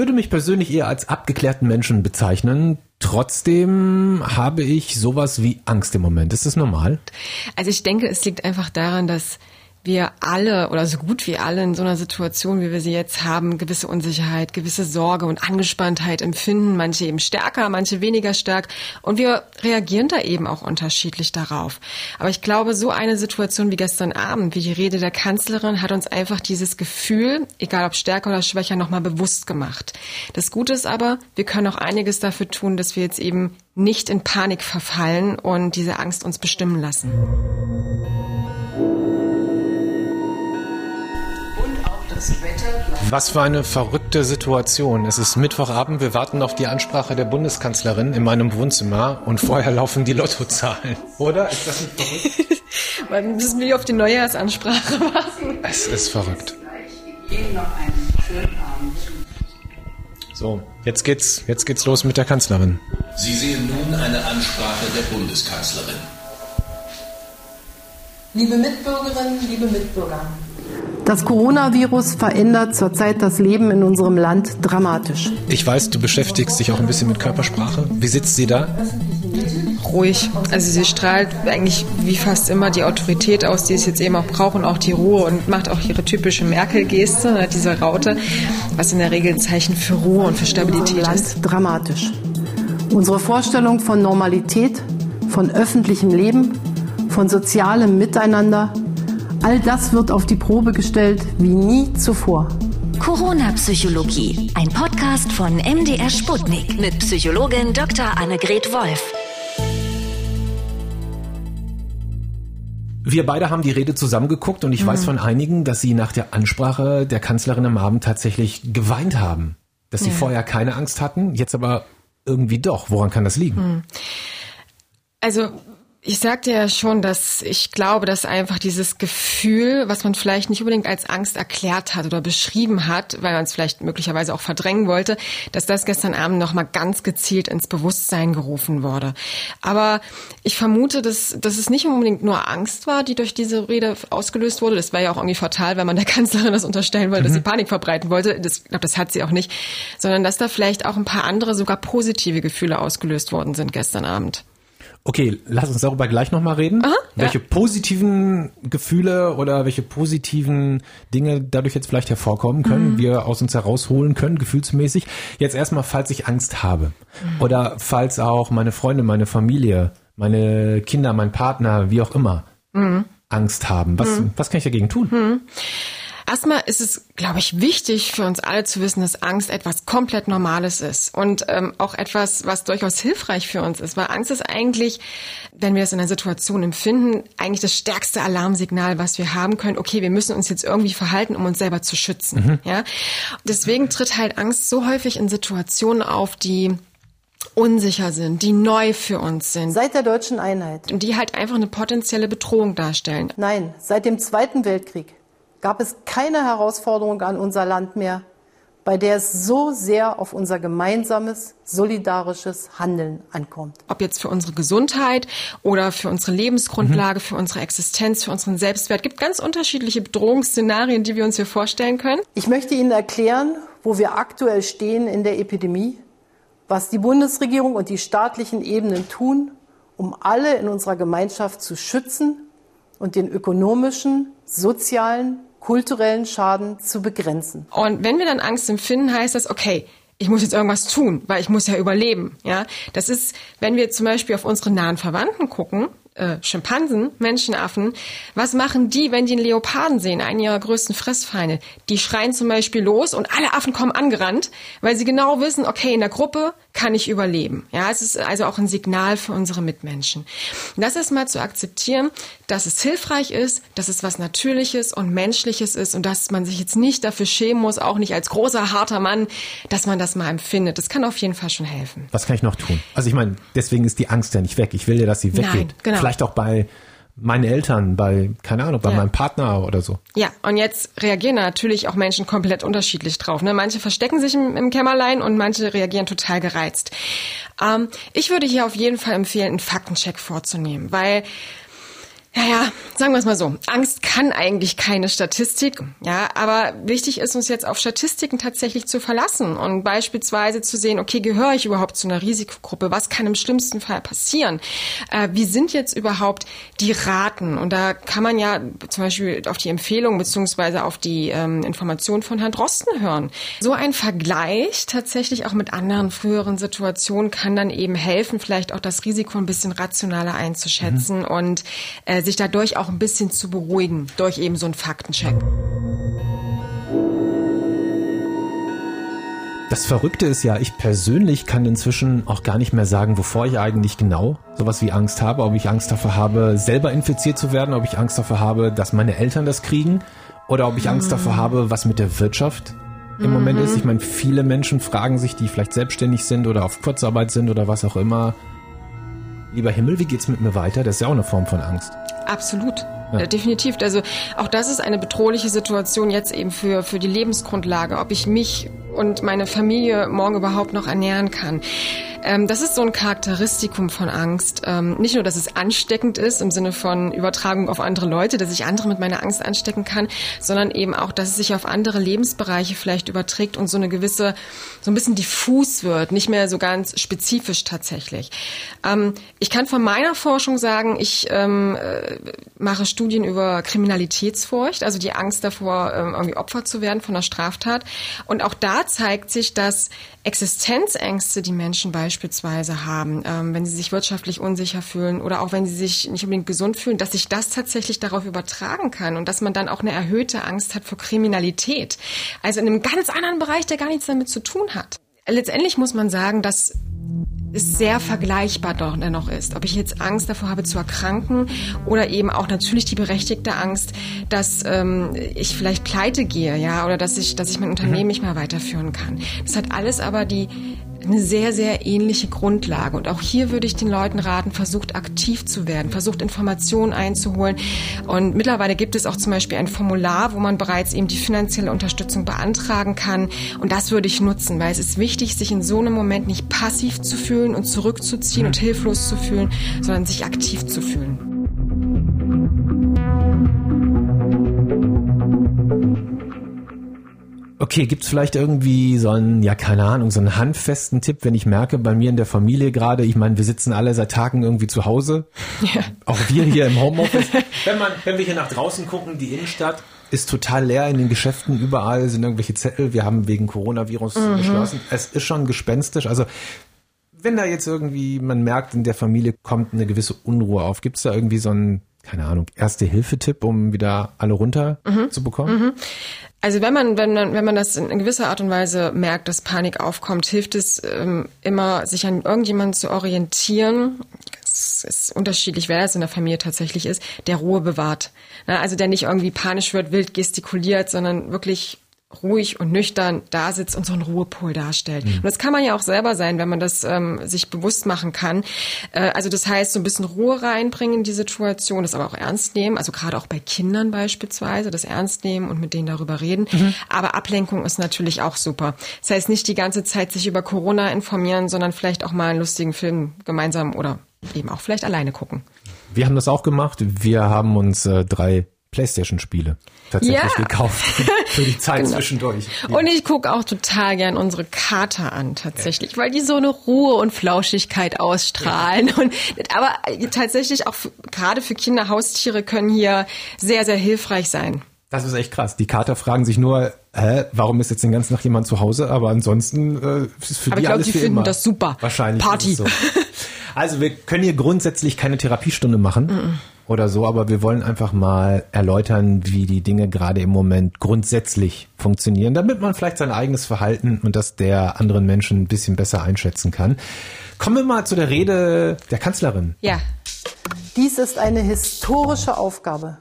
würde mich persönlich eher als abgeklärten Menschen bezeichnen. Trotzdem habe ich sowas wie Angst im Moment. Ist das normal? Also ich denke, es liegt einfach daran, dass wir alle oder so gut wie alle in so einer Situation, wie wir sie jetzt haben, gewisse Unsicherheit, gewisse Sorge und Angespanntheit empfinden, manche eben stärker, manche weniger stark und wir reagieren da eben auch unterschiedlich darauf. Aber ich glaube, so eine Situation wie gestern Abend, wie die Rede der Kanzlerin, hat uns einfach dieses Gefühl, egal ob stärker oder schwächer, nochmal bewusst gemacht. Das Gute ist aber, wir können auch einiges dafür tun, dass wir jetzt eben nicht in Panik verfallen und diese Angst uns bestimmen lassen. Was für eine verrückte Situation. Es ist Mittwochabend, wir warten auf die Ansprache der Bundeskanzlerin in meinem Wohnzimmer und vorher laufen die Lottozahlen. Oder? Ist das nicht verrückt? Man müssen wir auf die Neujahrsansprache warten. Es ist verrückt. So, jetzt geht's, jetzt geht's los mit der Kanzlerin. Sie sehen nun eine Ansprache der Bundeskanzlerin. Liebe Mitbürgerinnen, liebe Mitbürger, das Coronavirus verändert zurzeit das Leben in unserem Land dramatisch. Ich weiß, du beschäftigst dich auch ein bisschen mit Körpersprache. Wie sitzt sie da? Ruhig. Also sie strahlt eigentlich wie fast immer die Autorität aus, die es jetzt eben auch braucht und auch die Ruhe und macht auch ihre typische Merkel-Geste, ne, diese Raute, was in der Regel ein Zeichen für Ruhe und für Stabilität ist. Dramatisch. Unsere Vorstellung von Normalität, von öffentlichem Leben, von sozialem Miteinander All das wird auf die Probe gestellt wie nie zuvor. Corona-Psychologie, ein Podcast von MDR Sputnik mit Psychologin Dr. Annegret Wolf. Wir beide haben die Rede zusammengeguckt und ich mhm. weiß von einigen, dass sie nach der Ansprache der Kanzlerin am Abend tatsächlich geweint haben. Dass sie ja. vorher keine Angst hatten, jetzt aber irgendwie doch. Woran kann das liegen? Mhm. Also ich sagte ja schon, dass ich glaube, dass einfach dieses Gefühl, was man vielleicht nicht unbedingt als Angst erklärt hat oder beschrieben hat, weil man es vielleicht möglicherweise auch verdrängen wollte, dass das gestern Abend nochmal ganz gezielt ins Bewusstsein gerufen wurde. Aber ich vermute, dass, dass es nicht unbedingt nur Angst war, die durch diese Rede ausgelöst wurde. Das wäre ja auch irgendwie fatal, wenn man der Kanzlerin das unterstellen wollte, mhm. dass sie Panik verbreiten wollte. Das, ich glaube, das hat sie auch nicht. Sondern dass da vielleicht auch ein paar andere, sogar positive Gefühle ausgelöst worden sind gestern Abend. Okay, lass uns darüber gleich nochmal reden. Aha, welche ja. positiven Gefühle oder welche positiven Dinge dadurch jetzt vielleicht hervorkommen können, mhm. wir aus uns herausholen können, gefühlsmäßig. Jetzt erstmal, falls ich Angst habe mhm. oder falls auch meine Freunde, meine Familie, meine Kinder, mein Partner, wie auch immer, mhm. Angst haben. Was, mhm. was kann ich dagegen tun? Erstmal ist es, glaube ich, wichtig für uns alle zu wissen, dass Angst etwas komplett Normales ist und ähm, auch etwas, was durchaus hilfreich für uns ist, weil Angst ist eigentlich, wenn wir es in einer Situation empfinden, eigentlich das stärkste Alarmsignal, was wir haben können. Okay, wir müssen uns jetzt irgendwie verhalten, um uns selber zu schützen. Mhm. Ja, deswegen tritt halt Angst so häufig in Situationen auf, die unsicher sind, die neu für uns sind. Seit der deutschen Einheit. Und die halt einfach eine potenzielle Bedrohung darstellen. Nein, seit dem Zweiten Weltkrieg gab es keine Herausforderung an unser Land mehr, bei der es so sehr auf unser gemeinsames, solidarisches Handeln ankommt. Ob jetzt für unsere Gesundheit oder für unsere Lebensgrundlage, mhm. für unsere Existenz, für unseren Selbstwert, gibt ganz unterschiedliche Bedrohungsszenarien, die wir uns hier vorstellen können. Ich möchte Ihnen erklären, wo wir aktuell stehen in der Epidemie, was die Bundesregierung und die staatlichen Ebenen tun, um alle in unserer Gemeinschaft zu schützen und den ökonomischen, sozialen kulturellen Schaden zu begrenzen. Und wenn wir dann Angst empfinden, heißt das, okay, ich muss jetzt irgendwas tun, weil ich muss ja überleben. Ja, das ist, wenn wir zum Beispiel auf unsere nahen Verwandten gucken, äh, Schimpansen, Menschenaffen, was machen die, wenn die einen Leoparden sehen, einen ihrer größten Fressfeinde? Die schreien zum Beispiel los und alle Affen kommen angerannt, weil sie genau wissen, okay, in der Gruppe kann ich überleben. Ja, es ist also auch ein Signal für unsere Mitmenschen. Das ist mal zu akzeptieren, dass es hilfreich ist, dass es was Natürliches und Menschliches ist und dass man sich jetzt nicht dafür schämen muss, auch nicht als großer, harter Mann, dass man das mal empfindet. Das kann auf jeden Fall schon helfen. Was kann ich noch tun? Also ich meine, deswegen ist die Angst ja nicht weg. Ich will ja, dass sie weggeht. Nein, genau. Vielleicht auch bei meinen Eltern, bei, keine Ahnung, bei ja. meinem Partner oder so. Ja, und jetzt reagieren natürlich auch Menschen komplett unterschiedlich drauf. Ne? Manche verstecken sich im, im Kämmerlein und manche reagieren total gereizt. Ähm, ich würde hier auf jeden Fall empfehlen, einen Faktencheck vorzunehmen, weil sagen wir es mal so. Angst kann eigentlich keine Statistik, ja, aber wichtig ist uns jetzt auf Statistiken tatsächlich zu verlassen und beispielsweise zu sehen, okay, gehöre ich überhaupt zu einer Risikogruppe? Was kann im schlimmsten Fall passieren? Äh, wie sind jetzt überhaupt die Raten? Und da kann man ja zum Beispiel auf die Empfehlung beziehungsweise auf die ähm, Information von Herrn Drosten hören. So ein Vergleich tatsächlich auch mit anderen früheren Situationen kann dann eben helfen, vielleicht auch das Risiko ein bisschen rationaler einzuschätzen mhm. und äh, sich dadurch auch ein bisschen zu beruhigen, durch eben so einen Faktencheck. Das Verrückte ist ja, ich persönlich kann inzwischen auch gar nicht mehr sagen, wovor ich eigentlich genau sowas wie Angst habe, ob ich Angst davor habe, selber infiziert zu werden, ob ich Angst davor habe, dass meine Eltern das kriegen oder ob ich Angst davor habe, was mit der Wirtschaft im Moment ist. Ich meine, viele Menschen fragen sich, die vielleicht selbstständig sind oder auf Kurzarbeit sind oder was auch immer, lieber Himmel, wie geht's mit mir weiter? Das ist ja auch eine Form von Angst. Absolut. Ja. Definitiv. Also auch das ist eine bedrohliche Situation jetzt eben für, für die Lebensgrundlage, ob ich mich und meine Familie morgen überhaupt noch ernähren kann. Ähm, das ist so ein Charakteristikum von Angst. Ähm, nicht nur, dass es ansteckend ist im Sinne von Übertragung auf andere Leute, dass ich andere mit meiner Angst anstecken kann, sondern eben auch, dass es sich auf andere Lebensbereiche vielleicht überträgt und so eine gewisse, so ein bisschen diffus wird, nicht mehr so ganz spezifisch tatsächlich. Ähm, ich kann von meiner Forschung sagen, ich ähm, äh, mache Studien über Kriminalitätsfurcht, also die Angst davor, ähm, irgendwie Opfer zu werden von einer Straftat. Und auch da zeigt sich, dass Existenzängste, die Menschen beispielsweise haben, ähm, wenn sie sich wirtschaftlich unsicher fühlen oder auch wenn sie sich nicht unbedingt gesund fühlen, dass sich das tatsächlich darauf übertragen kann und dass man dann auch eine erhöhte Angst hat vor Kriminalität. Also in einem ganz anderen Bereich, der gar nichts damit zu tun hat. Letztendlich muss man sagen, dass es sehr vergleichbar doch dennoch ist. Ob ich jetzt Angst davor habe zu erkranken oder eben auch natürlich die berechtigte Angst, dass ähm, ich vielleicht pleite gehe, ja, oder dass ich, dass ich mein Unternehmen mhm. nicht mehr weiterführen kann. Das hat alles aber die eine sehr, sehr ähnliche Grundlage. Und auch hier würde ich den Leuten raten, versucht aktiv zu werden, versucht Informationen einzuholen. Und mittlerweile gibt es auch zum Beispiel ein Formular, wo man bereits eben die finanzielle Unterstützung beantragen kann. Und das würde ich nutzen, weil es ist wichtig, sich in so einem Moment nicht passiv zu fühlen und zurückzuziehen und hilflos zu fühlen, sondern sich aktiv zu fühlen. Okay, gibt's vielleicht irgendwie so einen, ja, keine Ahnung, so einen handfesten Tipp, wenn ich merke, bei mir in der Familie gerade, ich meine, wir sitzen alle seit Tagen irgendwie zu Hause. Ja. Auch wir hier im Homeoffice. wenn man, wenn wir hier nach draußen gucken, die Innenstadt ist total leer in den Geschäften, überall sind irgendwelche Zettel, wir haben wegen Coronavirus mhm. geschlossen. Es ist schon gespenstisch. Also wenn da jetzt irgendwie, man merkt, in der Familie kommt eine gewisse Unruhe auf, gibt's da irgendwie so einen keine Ahnung, Erste-Hilfe-Tipp, um wieder alle runter mhm. zu bekommen? Mhm. Also wenn man, wenn man, wenn man das in gewisser Art und Weise merkt, dass Panik aufkommt, hilft es ähm, immer, sich an irgendjemanden zu orientieren. Es ist unterschiedlich, wer das in der Familie tatsächlich ist, der Ruhe bewahrt. Also der nicht irgendwie panisch wird, wild gestikuliert, sondern wirklich ruhig und nüchtern da sitzt und so einen Ruhepol darstellt. Mhm. Und das kann man ja auch selber sein, wenn man das ähm, sich bewusst machen kann. Äh, also das heißt, so ein bisschen Ruhe reinbringen in die Situation, das aber auch ernst nehmen, also gerade auch bei Kindern beispielsweise, das ernst nehmen und mit denen darüber reden. Mhm. Aber Ablenkung ist natürlich auch super. Das heißt, nicht die ganze Zeit sich über Corona informieren, sondern vielleicht auch mal einen lustigen Film gemeinsam oder eben auch vielleicht alleine gucken. Wir haben das auch gemacht. Wir haben uns äh, drei Playstation-Spiele tatsächlich ja. gekauft für die Zeit genau. zwischendurch. Ja. Und ich gucke auch total gern unsere Kater an tatsächlich, ja. weil die so eine Ruhe und Flauschigkeit ausstrahlen. Und aber tatsächlich auch gerade für Kinder Haustiere können hier sehr sehr hilfreich sein. Das ist echt krass. Die Kater fragen sich nur, hä, warum ist jetzt den ganzen Tag jemand zu Hause? Aber ansonsten äh, ist für aber die ich glaub, alles die finden immer. das super. Wahrscheinlich. Party. So. Also wir können hier grundsätzlich keine Therapiestunde machen. Mm -mm oder so, aber wir wollen einfach mal erläutern, wie die Dinge gerade im Moment grundsätzlich funktionieren, damit man vielleicht sein eigenes Verhalten und das der anderen Menschen ein bisschen besser einschätzen kann. Kommen wir mal zu der Rede der Kanzlerin. Ja. Dies ist eine historische Aufgabe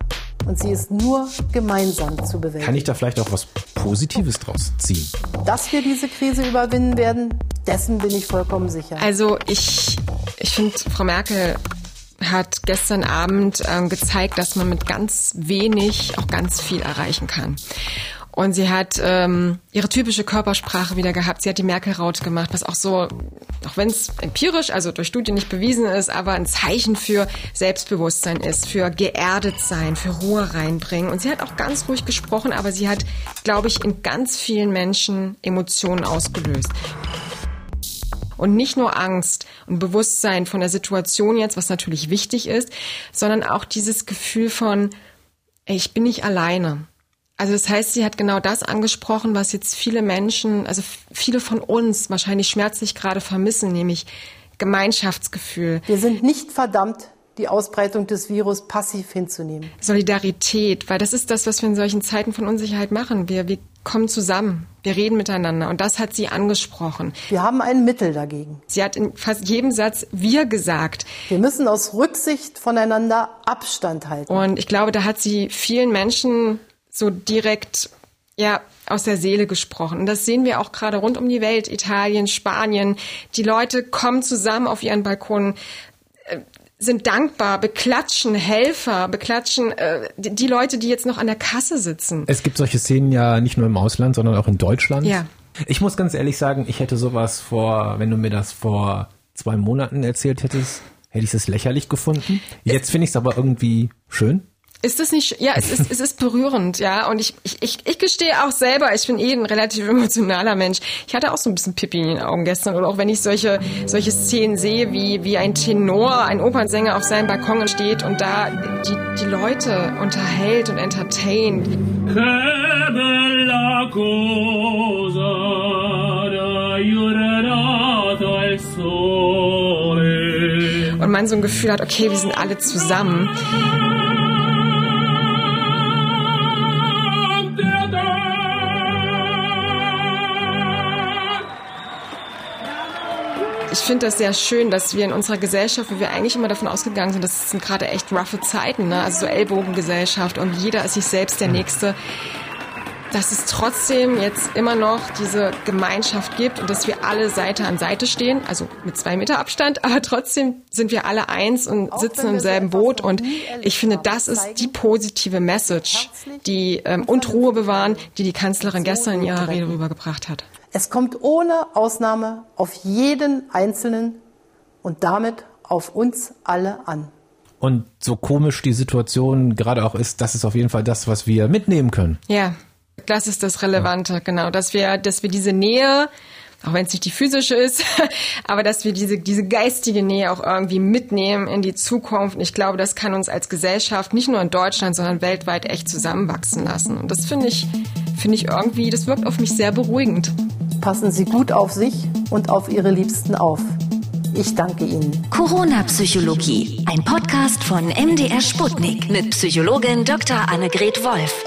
und sie ist nur gemeinsam zu bewältigen. Kann ich da vielleicht auch was Positives draus ziehen? Dass wir diese Krise überwinden werden, dessen bin ich vollkommen sicher. Also ich, ich finde, Frau Merkel hat gestern Abend ähm, gezeigt, dass man mit ganz wenig auch ganz viel erreichen kann. Und sie hat ähm, ihre typische Körpersprache wieder gehabt. Sie hat die Merkel-Raute gemacht, was auch so, auch wenn es empirisch, also durch Studien nicht bewiesen ist, aber ein Zeichen für Selbstbewusstsein ist, für geerdet sein, für Ruhe reinbringen. Und sie hat auch ganz ruhig gesprochen, aber sie hat, glaube ich, in ganz vielen Menschen Emotionen ausgelöst. Und nicht nur Angst und Bewusstsein von der Situation jetzt, was natürlich wichtig ist, sondern auch dieses Gefühl von, ey, ich bin nicht alleine. Also das heißt, sie hat genau das angesprochen, was jetzt viele Menschen, also viele von uns wahrscheinlich schmerzlich gerade vermissen, nämlich Gemeinschaftsgefühl. Wir sind nicht verdammt, die Ausbreitung des Virus passiv hinzunehmen. Solidarität, weil das ist das, was wir in solchen Zeiten von Unsicherheit machen. Wir, wir kommen zusammen, wir reden miteinander und das hat sie angesprochen. Wir haben ein Mittel dagegen. Sie hat in fast jedem Satz wir gesagt. Wir müssen aus Rücksicht voneinander Abstand halten. Und ich glaube, da hat sie vielen Menschen so direkt ja aus der Seele gesprochen. Und das sehen wir auch gerade rund um die Welt, Italien, Spanien. Die Leute kommen zusammen auf ihren Balkonen, sind dankbar, beklatschen Helfer, beklatschen äh, die, die Leute, die jetzt noch an der Kasse sitzen. Es gibt solche Szenen ja nicht nur im Ausland, sondern auch in Deutschland. Ja. Ich muss ganz ehrlich sagen, ich hätte sowas vor, wenn du mir das vor zwei Monaten erzählt hättest, hätte ich es lächerlich gefunden. Jetzt finde ich es aber irgendwie schön. Ist das nicht, ja, es ist, es ist berührend, ja. Und ich, ich, ich, gestehe auch selber, ich bin eh ein relativ emotionaler Mensch. Ich hatte auch so ein bisschen Pipi in den Augen gestern. Oder auch wenn ich solche, solche Szenen sehe, wie, wie ein Tenor, ein Opernsänger auf seinem Balkon steht und da die, die Leute unterhält und entertaint. Und man so ein Gefühl hat, okay, wir sind alle zusammen. Ich finde das sehr schön, dass wir in unserer Gesellschaft, wo wir eigentlich immer davon ausgegangen sind, das sind gerade echt roughe Zeiten, ne? also so Ellbogengesellschaft und jeder ist sich selbst der Nächste, dass es trotzdem jetzt immer noch diese Gemeinschaft gibt und dass wir alle Seite an Seite stehen, also mit zwei Meter Abstand, aber trotzdem sind wir alle eins und Auch sitzen im selben Boot und ich finde, das ist die positive Message, die ähm, und Ruhe bewahren, die die Kanzlerin gestern in ihrer Rede rübergebracht hat. Es kommt ohne Ausnahme auf jeden Einzelnen und damit auf uns alle an. Und so komisch die Situation gerade auch ist, das ist auf jeden Fall das, was wir mitnehmen können. Ja, das ist das Relevante, ja. genau, dass wir, dass wir diese Nähe, auch wenn es nicht die physische ist, aber dass wir diese, diese geistige Nähe auch irgendwie mitnehmen in die Zukunft. Und ich glaube, das kann uns als Gesellschaft nicht nur in Deutschland, sondern weltweit echt zusammenwachsen lassen. Und das finde ich, finde ich irgendwie, das wirkt auf mich sehr beruhigend. Passen Sie gut auf sich und auf Ihre Liebsten auf. Ich danke Ihnen. Corona Psychologie, ein Podcast von MDR Sputnik mit Psychologin Dr. Annegret Wolf.